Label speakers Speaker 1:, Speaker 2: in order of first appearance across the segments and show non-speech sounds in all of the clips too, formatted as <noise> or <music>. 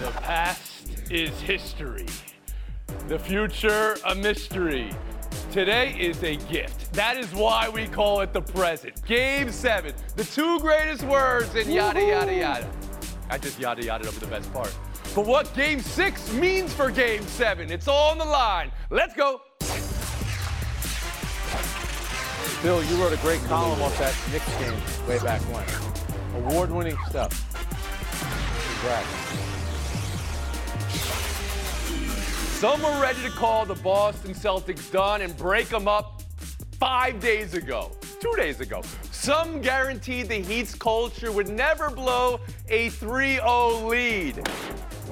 Speaker 1: The past is history. The future, a mystery. Today is a gift. That is why we call it the present. Game seven. The two greatest words in yada, yada, yada. I just yada, yada over the best part. But what game six means for game seven, it's all on the line. Let's go.
Speaker 2: Bill, you wrote a great column off that Knicks game way back when. Award-winning stuff. Congrats.
Speaker 1: Some were ready to call the Boston Celtics done and break them up five days ago, two days ago. Some guaranteed the Heat's culture would never blow a 3 0 lead.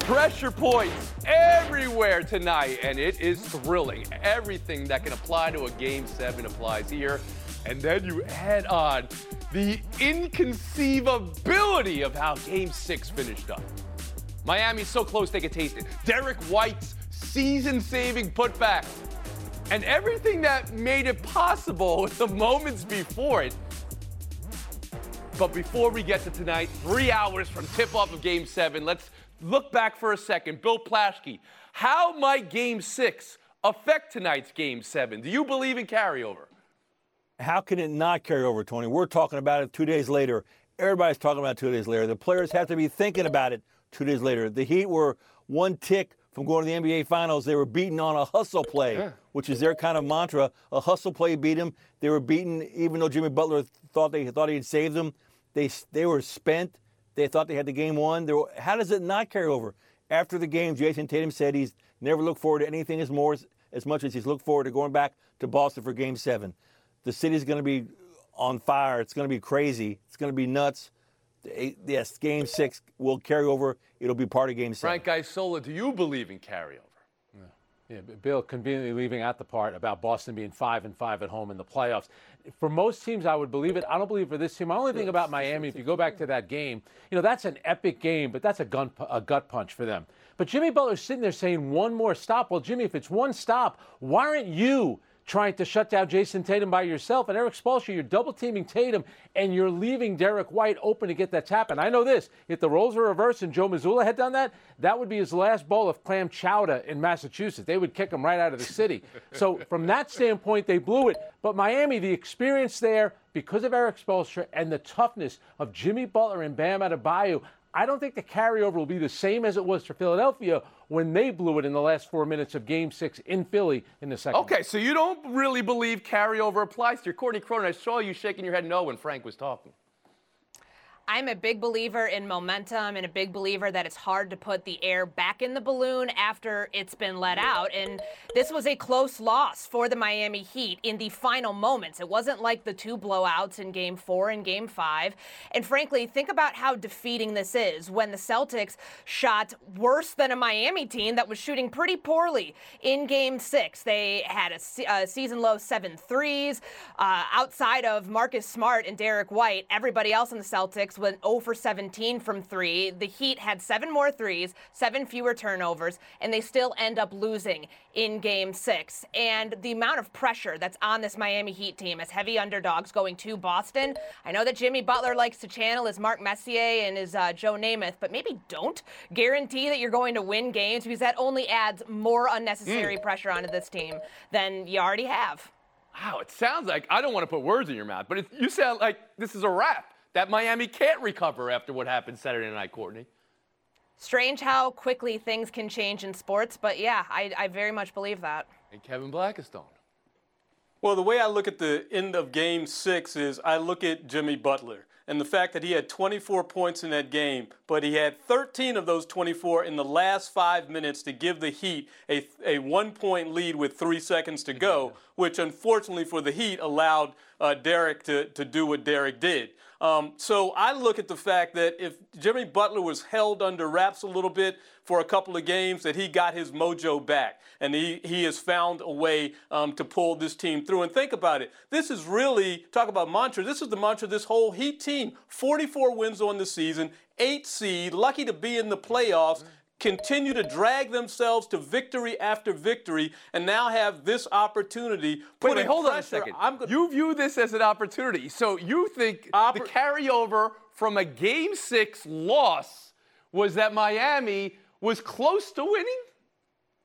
Speaker 1: Pressure points everywhere tonight, and it is thrilling. Everything that can apply to a game seven applies here. And then you add on the inconceivability of how game six finished up. Miami's so close they could taste it. Derrick White's season saving putback. And everything that made it possible <laughs> with the moments before it. But before we get to tonight, three hours from tip off of game seven, let's look back for a second. Bill Plaschke, how might game six affect tonight's game seven? Do you believe in carryover?
Speaker 2: How can it not carry over, Tony? We're talking about it two days later. Everybody's talking about it two days later. The players have to be thinking about it two days later. The Heat were one tick from going to the NBA Finals. They were beaten on a hustle play, yeah. which is their kind of mantra. A hustle play beat them. They were beaten, even though Jimmy Butler thought they thought he'd saved them. They they were spent. They thought they had the game won. Were, how does it not carry over? After the game, Jayson Tatum said he's never looked forward to anything as more as much as he's looked forward to going back to Boston for Game Seven. The city's going to be on fire. It's going to be crazy. It's going to be nuts. Yes, Game Six will carry over. It'll be part of Game Seven.
Speaker 1: Frank Isola, do you believe in carryover?
Speaker 3: Yeah, Bill conveniently leaving out the part about Boston being five and five at home in the playoffs. For most teams, I would believe it. I don't believe for this team. My only thing about Miami, if you go back to that game, you know that's an epic game, but that's a gun a gut punch for them. But Jimmy Butler's sitting there saying one more stop. Well, Jimmy, if it's one stop, why aren't you trying to shut down Jayson Tatum by yourself. And Erik Spoelstra, you're double teaming Tatum and you're leaving Derrick White open to get that tap. And I know this if the roles were reversed and Joe Mazzulla had done that, that would be his last bowl of clam chowder in Massachusetts. They would kick him right out of the city. so from that standpoint, they blew it. But Miami, the experience there, because of Erik Spoelstra and the toughness of Jimmy Butler and Bam Adebayo, I don't think the carryover will be the same as it was for Philadelphia when they blew it in the last four minutes of Game Six in Philly in the second.
Speaker 1: Okay, so you don't really believe carryover applies to your Courtney Cronin. I saw you shaking your head no when Frank was talking.
Speaker 4: I'm a big believer in momentum and a big believer that it's hard to put the air back in the balloon after it's been let out. And this was a close loss for the Miami Heat in the final moments. It wasn't like the two blowouts in game four and game five. And frankly, think about how defeating this is when the Celtics shot worse than a Miami team that was shooting pretty poorly in game six. They had a, a season low seven threes. Uh, outside of Marcus Smart and Derrick White, everybody else in the Celtics went 0 for 17 from three. The Heat had seven more threes, seven fewer turnovers, and they still end up losing in game six. And the amount of pressure that's on this Miami Heat team as heavy underdogs going to Boston. I know that Jimmy Butler likes to channel his Mark Messier and his uh, Joe Namath, but maybe don't guarantee that you're going to win games because that only adds more unnecessary mm. pressure onto this team than you already have.
Speaker 1: Wow, it sounds like I don't want to put words in your mouth, but it, you sound like this is a wrap that Miami can't recover after what happened Saturday night, Courtney.
Speaker 4: Strange how quickly things can change in sports, but yeah, I, I very much believe that.
Speaker 1: And Kevin Blackistone.
Speaker 5: Well, the way I look at the end of game six is I look at Jimmy Butler and the fact that he had 24 points in that game, but he had 13 of those 24 in the last five minutes to give the Heat a, a one point lead with three seconds to go, <laughs> which unfortunately for the Heat allowed uh, Derrick to, to do what Derrick did. Um, so I look at the fact that if Jimmy Butler was held under wraps a little bit for a couple of games, that he got his mojo back. And he, he has found a way um, to pull this team through. And think about it. This is really, talk about mantra, this is the mantra this whole Heat team. 44 wins on the season, eight seed, lucky to be in the playoffs continue to drag themselves to victory after victory and now have this opportunity.
Speaker 1: Wait, wait, hold pressure. on a 2nd Go- you view this as an opportunity. So you think Oppor- the carryover from a game six loss was that Miami was close to winning?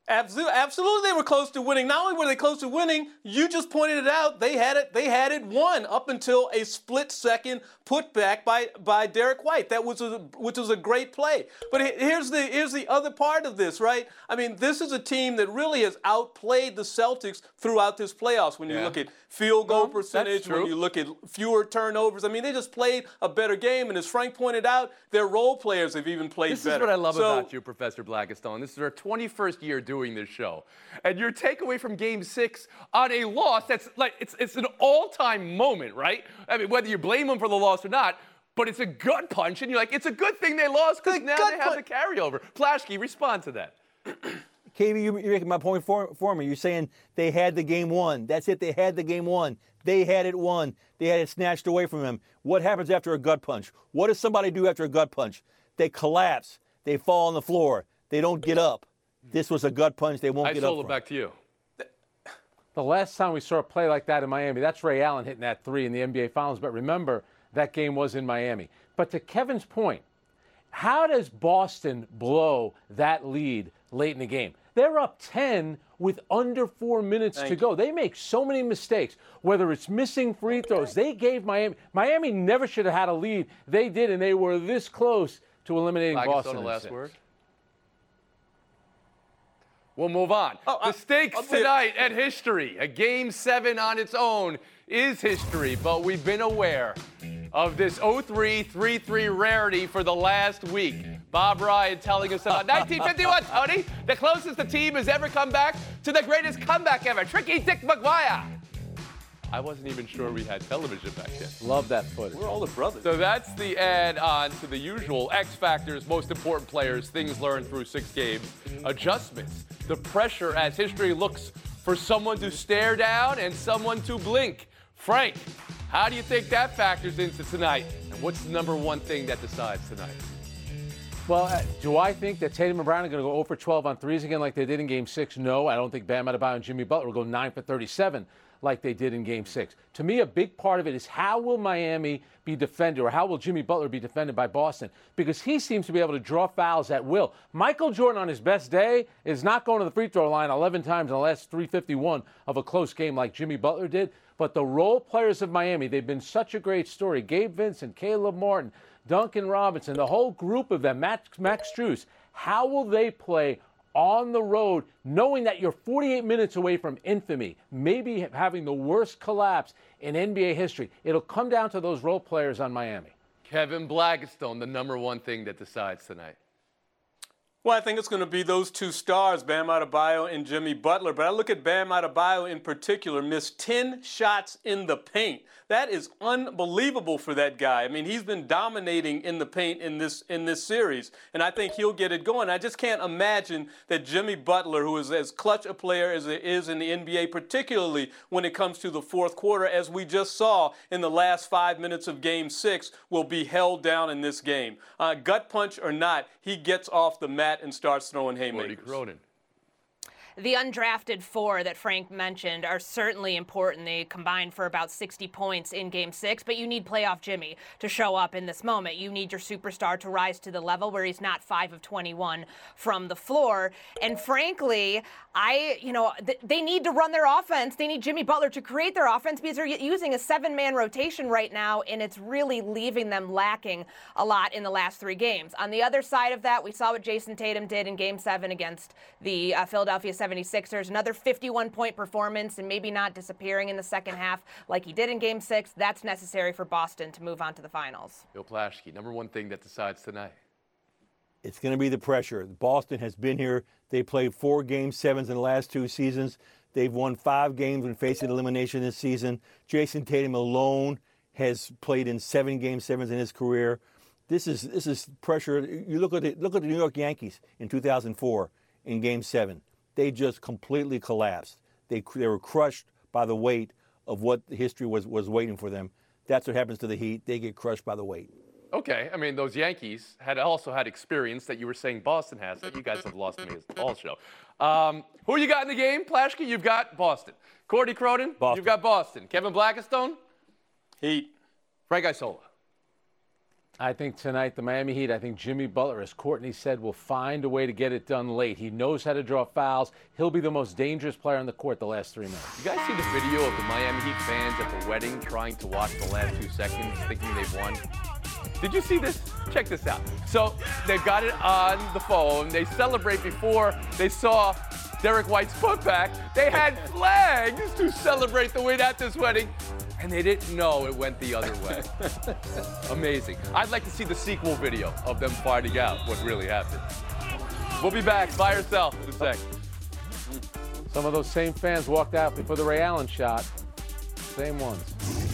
Speaker 5: Absolutely, absolutely, they were close to winning. Not only were they close to winning, you just pointed it out. They had it. They had it won up until a split second putback by by Derrick White. That was a, which was a great play. But here's the here's the other part of this, right? I mean, this is a team that really has outplayed the Celtics throughout this playoffs. When you
Speaker 1: Yeah.
Speaker 5: look at field goal
Speaker 1: No,
Speaker 5: percentage, when you look at fewer turnovers, I mean, they just played a better game. And as Frank pointed out, their role players have even played
Speaker 1: This
Speaker 5: better.
Speaker 1: This is what I love
Speaker 5: So-
Speaker 1: about you, Professor Blackistone. This is our 21st year doing this show. And your takeaway from game six on a loss that's like, it's, it's an all time moment, right? I mean, whether you blame them for the loss or not, but it's a gut punch, and you're like, it's a good thing they lost because
Speaker 5: The
Speaker 1: now they have
Speaker 5: punch.
Speaker 1: the carryover. Plaschke, respond to that. <clears throat>
Speaker 2: KB, you- you're making my point for, for me. You're saying they had the game won. That's it. They had the game won. They had it won. They had it snatched away from them. What happens after a gut punch? What does somebody do after a gut punch? They collapse. They fall on the floor. They don't get up. This was a gut punch. They won't
Speaker 1: I
Speaker 2: get up.
Speaker 1: I sold it
Speaker 2: from.
Speaker 1: back to you.
Speaker 3: The last time we saw a play like that in Miami, that's Ray Allen hitting that three in the NBA Finals. But remember, that game was in Miami. But to Kevin's point, how does Boston blow that lead late in the game? They're up 10 with under four minutes to
Speaker 5: Thank
Speaker 3: go. They make so many mistakes, whether it's missing free throws. They gave Miami, Miami never should have had a lead. They did, and they were this close to eliminating
Speaker 1: Blackistone,
Speaker 3: Boston.
Speaker 1: the last
Speaker 3: six.
Speaker 1: word. We'll move on.
Speaker 5: Oh,
Speaker 1: the
Speaker 5: I-
Speaker 1: stakes
Speaker 5: I'll be-
Speaker 1: tonight at history. A game seven on its own is history, but we've been aware of this 03 3 3 rarity for the last week. Bob Ryan telling us about 1951, <laughs> Tony, the closest the team has ever come back to the greatest comeback ever. Tricky Dick McGuire. I wasn't even sure we had television back then.
Speaker 3: Love that footage.
Speaker 5: We're all the brothers.
Speaker 1: So that's the add on to the usual X factors, most important players, things learned through six games, adjustments, the pressure as history looks for someone to stare down and someone to blink. Frank, how do you think that factors into tonight? And what's the number one thing that decides tonight?
Speaker 3: Well, uh, do I think that Tatum and Brown are going to go 0 for 12 on threes again like they did in Game 6? No, I don't think Bam Adebayo and Jimmy Butler will go 9 for 37 like they did in Game 6. To me, a big part of it is how will Miami be defended or how will Jimmy Butler be defended by Boston? Because he seems to be able to draw fouls at will. Michael Jordan on his best day is not going to the free throw line 11 times in the last 351 of a close game like Jimmy Butler did. But the role players of Miami, they've been such a great story. Gabe Vincent, Caleb Martin, Duncan Robinson, the whole group of them, Max, Max Strus, how will they play on the road knowing that you're 48 minutes away from infamy, maybe having the worst collapse in NBA history? It'll come down to those role players on Miami.
Speaker 1: Kevin Blackistone, the number one thing that decides tonight.
Speaker 5: Well, I think it's going to be those two stars, Bam Adebayo and Jimmy Butler. But I look at Bam Adebayo in particular, missed 10 shots in the paint. That is unbelievable for that guy. I mean, he's been dominating in the paint in this in this series, and I think he'll get it going. I just can't imagine that Jimmy Butler, who is as clutch a player as it is in the NBA, particularly when it comes to the fourth quarter, as we just saw in the last five minutes of Game Six, will be held down in this game. Uh, gut punch or not, he gets off the mat and starts throwing haymakers.
Speaker 1: Cronin.
Speaker 4: The undrafted four that Frank mentioned are certainly important. They combined for about 60 points in game six, but you need playoff Jimmy to show up in this moment. You need your superstar to rise to the level where he's not 5 of 21 from the floor. And frankly, I, you know, th- they need to run their offense. They need Jimmy Butler to create their offense because they're using a seven man rotation right now, and it's really leaving them lacking a lot in the last three games. On the other side of that, we saw what Jayson Tatum did in game seven against the uh, Philadelphia 76ers. Another 51 point performance and maybe not disappearing in the second half like he did in game six. That's necessary for Boston to move on to the finals.
Speaker 1: Bill Plaschke, number one thing that decides tonight.
Speaker 2: It's going to be the pressure. Boston has been here. They played four game sevens in the last two seasons. They've won five games when facing elimination this season. Jayson Tatum alone has played in seven game sevens in his career. This is this is pressure. You look at the, look at the New York Yankees in 2004 in Game Seven. They just completely collapsed. They they were crushed by the weight of what history was was waiting for them. That's what happens to the Heat. They get crushed by the weight.
Speaker 1: Okay, I mean those Yankees had also had experience that you were saying Boston has. That you guys have lost me as the ball show. Um, who you got in the game, Plaschke? You've got Boston. Cordy Cronin.
Speaker 2: Boston.
Speaker 1: You've got Boston. Kevin Blackistone.
Speaker 5: Heat.
Speaker 1: Frank Isola.
Speaker 3: I think tonight the Miami Heat, I think Jimmy Butler, as Courtney said, will find a way to get it done late. He knows how to draw fouls. He'll be the most dangerous player on the court the last three minutes.
Speaker 1: You guys see the video of the Miami Heat fans at the wedding trying to watch the last two seconds, thinking they've won? Did you see this? Check this out. So they've got it on the phone. They celebrate before they saw Derrick White's putback. They had flags to celebrate the win at this wedding, and they didn't know it went the other way. <laughs> Amazing. I'd like to see the sequel video of them finding out what really happened. We'll be back. by or sell in a sec.
Speaker 3: Some of those same fans walked out before the Ray Allen shot. Same ones.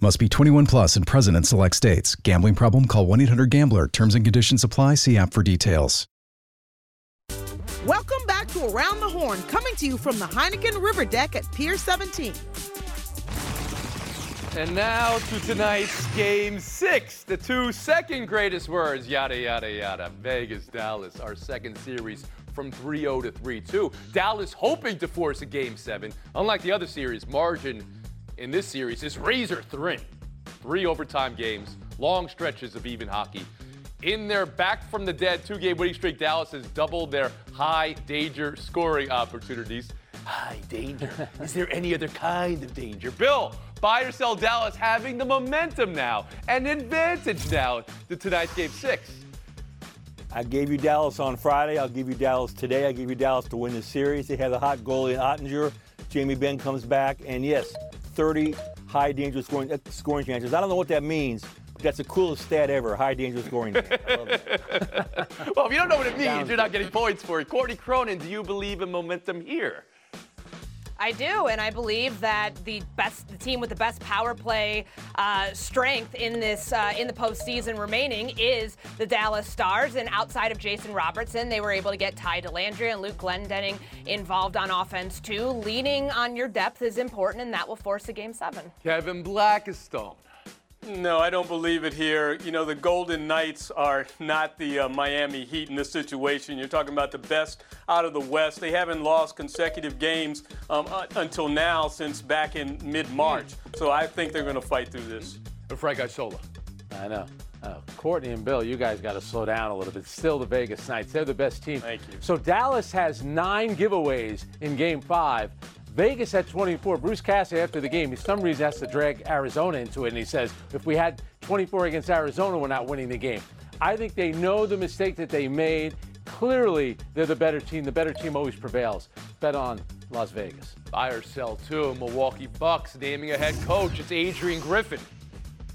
Speaker 6: Must be 21 plus and present in select states. Gambling problem? Call 1 800 GAMBLER. Terms and conditions apply. See app for details.
Speaker 7: Welcome back to Around the Horn, coming to you from the Heineken River Deck at Pier 17.
Speaker 1: And now to tonight's game six, the two second greatest words, yada, yada, yada. Vegas, Dallas, our second series from 3 0 to 3 2. Dallas hoping to force a game seven. Unlike the other series, margin in this series is razor thin. Three overtime games, long stretches of even hockey. In their back from the dead two game winning streak, Dallas has doubled their high danger scoring opportunities. High danger. Is there any other kind of danger? Bill, buy or sell Dallas having the momentum now, an advantage now to tonight's game six.
Speaker 2: I gave you Dallas on Friday. I'll give you Dallas today. I give you Dallas to win the series. They have the hot goalie in Oettinger. Jamie Benn comes back, and yes, 30 high danger scoring uh, scoring chances. I don't know what that means. But that's the coolest stat ever. High danger scoring. I love it. <laughs>
Speaker 1: Well, if you don't know what it means, you're not getting points for it. Courtney Cronin, do you believe in momentum here?
Speaker 4: I do, and I believe that the best, the team with the best power play uh, strength in this uh, in the postseason remaining is the Dallas Stars. And outside of Jason Robertson, they were able to get Ty Dellandrea and Luke Glendening involved on offense too. Leaning on your depth is important, and that will force a game seven.
Speaker 1: Kevin Blackistone.
Speaker 5: No, I don't believe it here. You know, the Golden Knights are not the uh, Miami Heat in this situation. You're talking about the best out of the West. They haven't lost consecutive games um, uh, until now since back in mid March. So I think they're going to fight through this.
Speaker 1: And Frank Isola.
Speaker 3: I know. Oh, Courtney and Bill, you guys got to slow down a little bit. Still the Vegas Knights. They're the best team.
Speaker 5: Thank you.
Speaker 3: So Dallas has nine giveaways in game five. Vegas had 24. Bruce Cassidy, after the game, for some reason has to drag Arizona into it, and he says, if we had 24 against Arizona, we're not winning the game. I think they know the mistake that they made. Clearly, they're the better team. The better team always prevails. Bet on Las Vegas.
Speaker 1: Buy or sell too. Milwaukee Bucks naming a head coach. It's Adrian Griffin,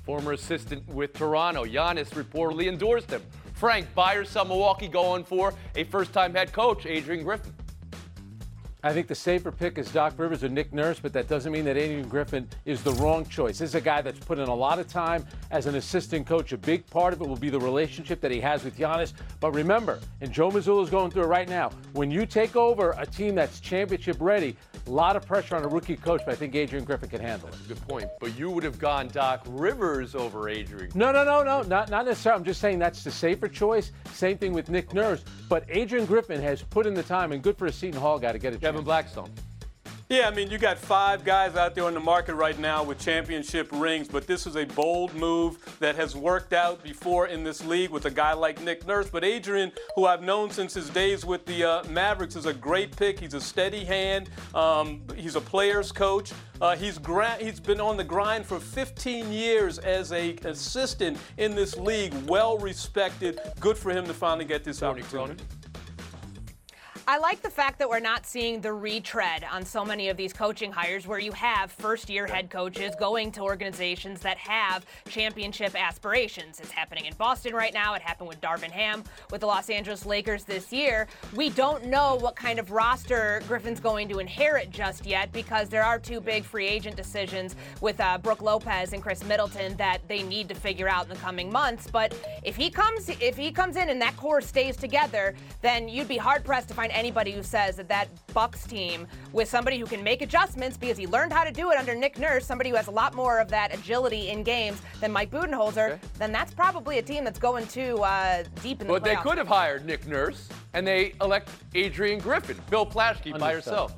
Speaker 1: former assistant with Toronto. Giannis reportedly endorsed him. Frank, buy or sell Milwaukee going for a first-time head coach, Adrian Griffin.
Speaker 3: I think the safer pick is Doc Rivers or Nick Nurse, but that doesn't mean that Adrian Griffin is the wrong choice. This is a guy that's put in a lot of time as an assistant coach. A big part of it will be the relationship that he has with Giannis. But remember, and Joe Mazzulla is going through it right now, when you take over a team that's championship ready, a lot of pressure on a rookie coach, but I think Adrian Griffin can handle it.
Speaker 1: Good point. But you would have gone Doc Rivers over Adrian.
Speaker 3: No, no, no, no, not, not necessarily. I'm just saying that's the safer choice. Same thing with Nick Nurse. But Adrian Griffin has put in the time, and good for a Seton Hall guy to get a
Speaker 1: Kevin. Blackistone.
Speaker 5: Yeah, I mean, you got five guys out there on the market right now with championship rings, but this is a bold move that has worked out before in this league with a guy like Nick Nurse. But Adrian, who I've known since his days with the uh, Mavericks, is a great pick. He's a steady hand. Um, he's a player's coach. Uh, he's gra- he's been on the grind for 15 years as a assistant in this league, well respected. Good for him to finally get this opportunity.
Speaker 4: I like the fact that we're not seeing the retread on so many of these coaching hires where you have first year head coaches going to organizations that have championship aspirations. It's happening in Boston right now. It happened with Darvin Ham with the Los Angeles Lakers this year. We don't know what kind of roster Griffin's going to inherit just yet because there are two big free agent decisions with uh, Brook Lopez and Khris Middleton that they need to figure out in the coming months. But if he comes, if he comes in and that core stays together, then you'd be hard pressed to find anybody who says that that Bucks team with somebody who can make adjustments because he learned how to do it under Nick Nurse, somebody who has a lot more of that agility in games than Mike Budenholzer,
Speaker 1: Okay.
Speaker 4: then that's probably a team that's going to uh, deep in the playoffs
Speaker 1: But they could have hired Nick Nurse, and they elect Adrian Griffin, Bill Plaschke by
Speaker 3: Understood.
Speaker 1: herself.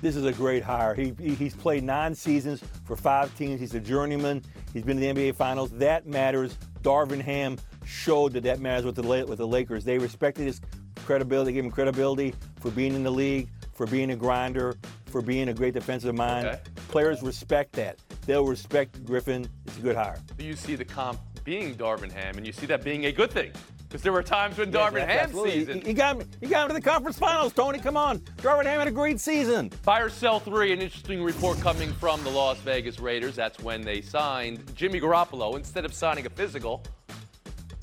Speaker 2: This is a great hire. He, he- he's played nine seasons for five teams. He's a journeyman. He's been in the NBA Finals. That matters. Darvin Ham showed that that matters with the with the Lakers. They respected his credibility. They gave him credibility for being in the league, for being a grinder, for being a great defensive mind.
Speaker 1: Okay.
Speaker 2: Players respect that. They'll respect Griffin. It's a good hire.
Speaker 1: You see the comp being Darvin Ham, and you see that being a good thing. Because there were times when
Speaker 2: Yes,
Speaker 1: Darvin
Speaker 2: that's
Speaker 1: Ham season.
Speaker 2: He, got him. He got him to the conference finals. Tony, come on. Darvin Ham had a great season.
Speaker 1: Buy or sell three, an interesting report coming from the Las Vegas Raiders. That's when they signed Jimmy Garoppolo. Instead of signing a physical,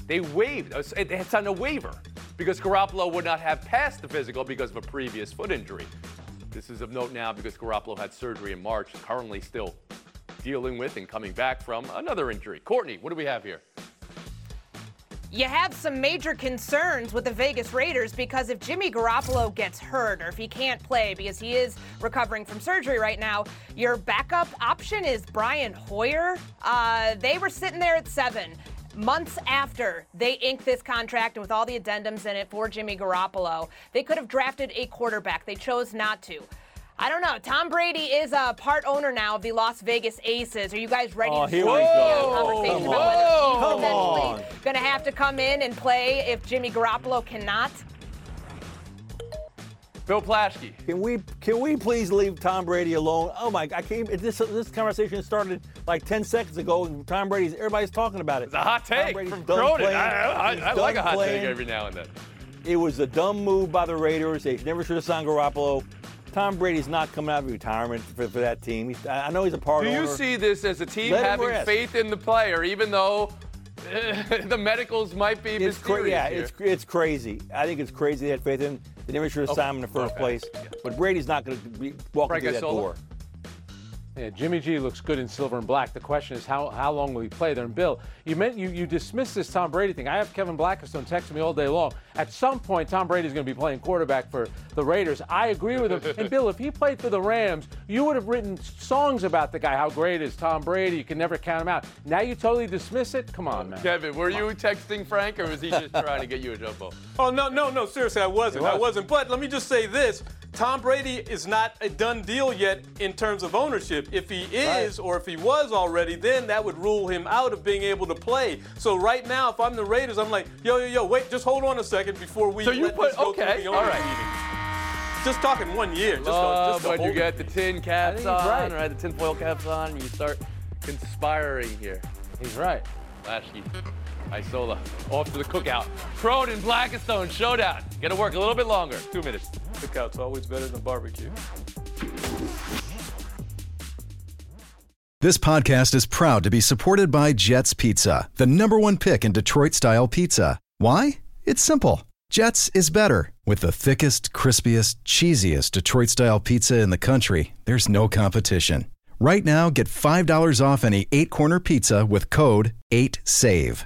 Speaker 1: they waived. uh, They had signed a waiver because Garoppolo would not have passed the physical because of a previous foot injury. This is of note now because Garoppolo had surgery in March, currently still dealing with and coming back from another injury. Courtney, what do we have here?
Speaker 4: you have some major concerns with the Vegas Raiders because if Jimmy Garoppolo gets hurt or if he can't play because he is recovering from surgery right now, your backup option is Brian Hoyer. Uh, they were sitting there at seven. Months after they inked this contract and with all the addendums in it for Jimmy Garoppolo, they could have drafted a quarterback. They chose not to. I don't know. Tom Brady is a part owner now of the Las Vegas Aces. Are you guys ready
Speaker 2: Oh,
Speaker 4: to
Speaker 2: here
Speaker 4: start the uh, conversation about whether he's
Speaker 2: Come
Speaker 4: potentially going to have to come in and play if Jimmy Garoppolo cannot?
Speaker 1: Bill Plaschke.
Speaker 2: Can we can we please leave Tom Brady alone? Oh my! I came. This this conversation started like 10 seconds ago. And Tom Brady's everybody's talking about it.
Speaker 1: It's a hot take from Cronin.
Speaker 2: playing.
Speaker 1: I, I- I like a hot
Speaker 2: playing.
Speaker 1: take every now and then.
Speaker 2: It was a dumb move by the Raiders. They never should have signed Garoppolo. Tom Brady's not coming out of retirement for, for that team. He's, I I know he's a part.
Speaker 1: Do you
Speaker 2: owner.
Speaker 1: see this as a team
Speaker 2: Let
Speaker 1: having faith in the player, even though <laughs> the medicals might be
Speaker 2: It's cra- yeah,
Speaker 1: here?
Speaker 2: it's it's crazy. I think it's crazy they had faith in. They never should have signed him in the first
Speaker 1: Okay.
Speaker 2: place.
Speaker 1: Yeah.
Speaker 2: But Brady's not going to be walking
Speaker 1: Frank
Speaker 2: through that
Speaker 1: Isola?
Speaker 2: door.
Speaker 3: Yeah, Jimmy G looks good in silver and black. The question is how, how long will he play there? And Bill, you meant you, you dismissed this Tom Brady thing. I have Kevin Blackistone texting me all day long. At some point, Tom Brady's going to be playing quarterback for the Raiders. I agree with him. <laughs> and Bill, if he played for the Rams, you would have written songs about the guy. How great is Tom Brady? You can never count him out. Now you totally dismiss it. Come on, man.
Speaker 1: Kevin, were you texting Frank, or was he just <laughs> trying to get you a jump ball?
Speaker 5: Oh no, no, no! Seriously, I wasn't. I wasn't. But let me just say this: Tom Brady is not a done deal yet in terms of ownership. If he is, or if he was already, then that would rule him out of being able to play. So right now, if I'm the Raiders, I'm like, yo, yo, yo, wait, just hold on a second before we
Speaker 1: So you
Speaker 5: let
Speaker 1: put-
Speaker 5: this go
Speaker 1: okay,
Speaker 5: through the
Speaker 1: all
Speaker 5: owner's
Speaker 1: right.
Speaker 5: meeting. Just talking one year. Just,
Speaker 1: Love
Speaker 5: just to
Speaker 1: when you
Speaker 5: hold
Speaker 1: get the tin caps on,
Speaker 3: right.
Speaker 1: right? The tinfoil caps on, and you start conspiring here.
Speaker 3: He's right.
Speaker 1: Lashley, Isola, off to the cookout. Cronin, Blackistone, showdown. Got to work a little bit longer. Two minutes.
Speaker 5: Cookout's always better than barbecue.
Speaker 6: This podcast is proud to be supported by Jets Pizza, the number one pick in Detroit style pizza. Why? It's simple. Jets is better. With the thickest, crispiest, cheesiest Detroit style pizza in the country, there's no competition. Right now, get $5 off any eight corner pizza with code 8SAVE.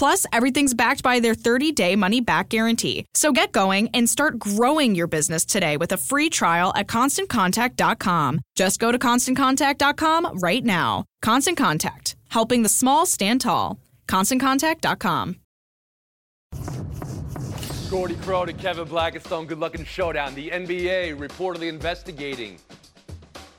Speaker 8: Plus, everything's backed by their 30 day money back guarantee. So get going and start growing your business today with a free trial at constantcontact.com. Just go to constantcontact.com right now. Constant Contact, helping the small stand tall. ConstantContact.com.
Speaker 1: Gordy Crow to Kevin Blackistone. Good luck in showdown. The NBA reportedly investigating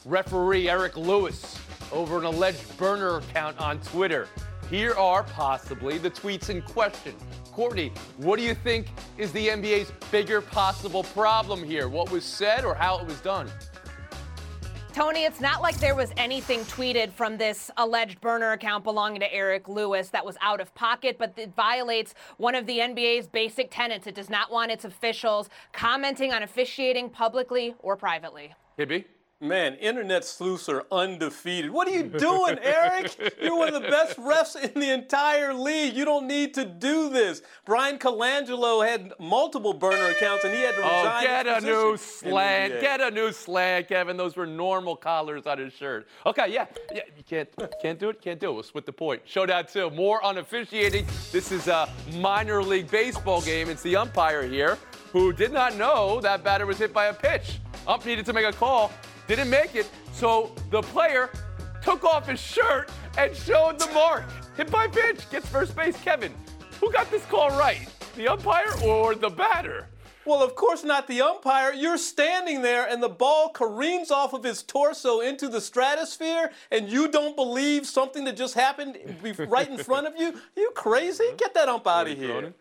Speaker 1: referee Eric Lewis over an alleged burner account on Twitter. Here are possibly the tweets in question. Courtney, what do you think is the NBA's bigger possible problem here? What was said or how it was done?
Speaker 4: Tony, it's not like there was anything tweeted from this alleged burner account belonging to Eric Lewis that was out of pocket, but it violates one of the NBA's basic tenets. It does not want its officials commenting on officiating publicly or privately.
Speaker 1: Hibby?
Speaker 5: Man, internet sleuths are undefeated. What are you doing, Eric? You're one of the best refs in the entire league. You don't need to do this. Bryan Colangelo had multiple burner accounts, and he had to
Speaker 1: Oh,
Speaker 5: resign.
Speaker 1: get a new slant. Get a new slant, Kevin. Those were normal collars on his shirt. Okay, yeah, yeah. You can't, can't do it. Can't do it. We'll split the point. Showdown two. More on officiating. This is a minor league baseball game. It's the umpire here who did not know that batter was hit by a pitch. Ump needed to make a call. Didn't make it. So the player took off his shirt and showed the mark. Hit by pitch. Gets first base. Kevin, who got this call right? The umpire or the batter?
Speaker 5: Well, of course not the umpire. You're standing there and the ball careens off of his torso into the stratosphere, and you don't believe something that just happened right in front of you? Are you crazy? Get that ump out of here.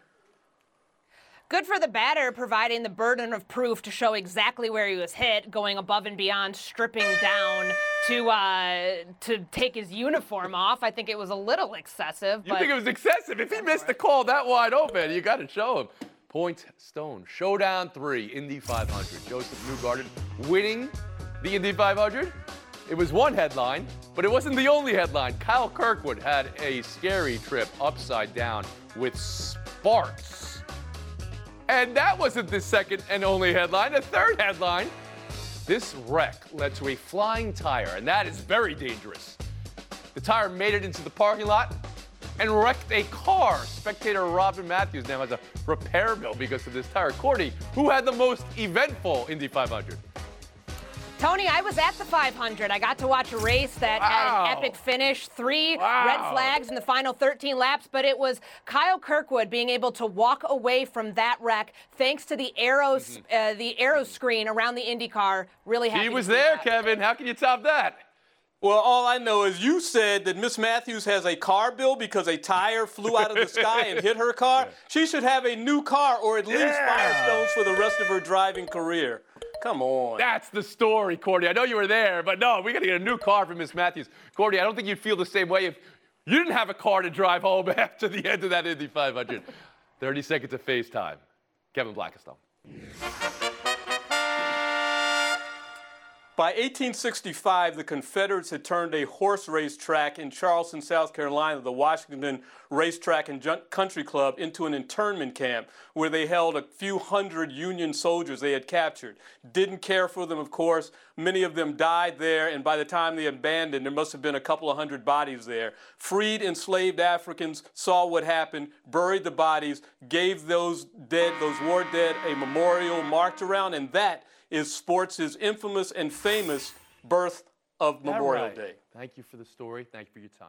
Speaker 4: Good for the batter, providing the burden of proof to show exactly where he was hit, going above and beyond, stripping down to uh, to take his uniform off. I think it was a little excessive.
Speaker 1: You think it was excessive? If he missed the call that wide open, you got to show him. Point Stone, Showdown 3, Indy 500. Josef Newgarden winning the Indy 500. It was one headline, but it wasn't the only headline. Kyle Kirkwood had a scary trip upside down with sparks. And that wasn't the second and only headline. The third headline this wreck led to a flying tire, and that is very dangerous. The tire made it into the parking lot and wrecked a car. Spectator Robin Matthews now has a repair bill because of this tire. Courtney, who had the most eventful Indy 500?
Speaker 4: Tony, I was at the 500. I got to watch a race that had an epic finish, three
Speaker 1: Wow.
Speaker 4: red flags in the final 13 laps, but it was Kyle Kirkwood being able to walk away from that wreck thanks to the arrows, uh, the aeroscreen around the Indy car. Really happy.
Speaker 1: He was there,
Speaker 4: that.
Speaker 1: Kevin. How can you top that?
Speaker 5: Well, all I know is you said that Miss Matthews has a car bill because a tire flew out of the sky and hit her car. <laughs> She should have a new car or at least
Speaker 1: Yeah.
Speaker 5: Firestones for the rest of her driving career. Come on.
Speaker 1: That's the story, Cordy. I know you were there, but no, we got to get a new car for Miss Matthews. Cordy, I don't think you'd feel the same way if you didn't have a car to drive home <laughs> after the end of that Indy 500. 30 seconds of FaceTime. Kevin Blackistone.
Speaker 5: By 1865, the Confederates had turned a horse race track in Charleston, South Carolina, the Washington Racetrack and Country Club, into an internment camp where they held a few hundred Union soldiers they had captured. Didn't care for them, of course. Many of them died there, and by the time they abandoned, there must have been a couple of hundred bodies there. Freed enslaved Africans saw what happened, buried the bodies, gave those dead, those war dead, a memorial marked around, and that is sports' infamous and famous birth of Memorial
Speaker 1: right.
Speaker 5: Day.
Speaker 1: Thank you for the story. Thank you for your time.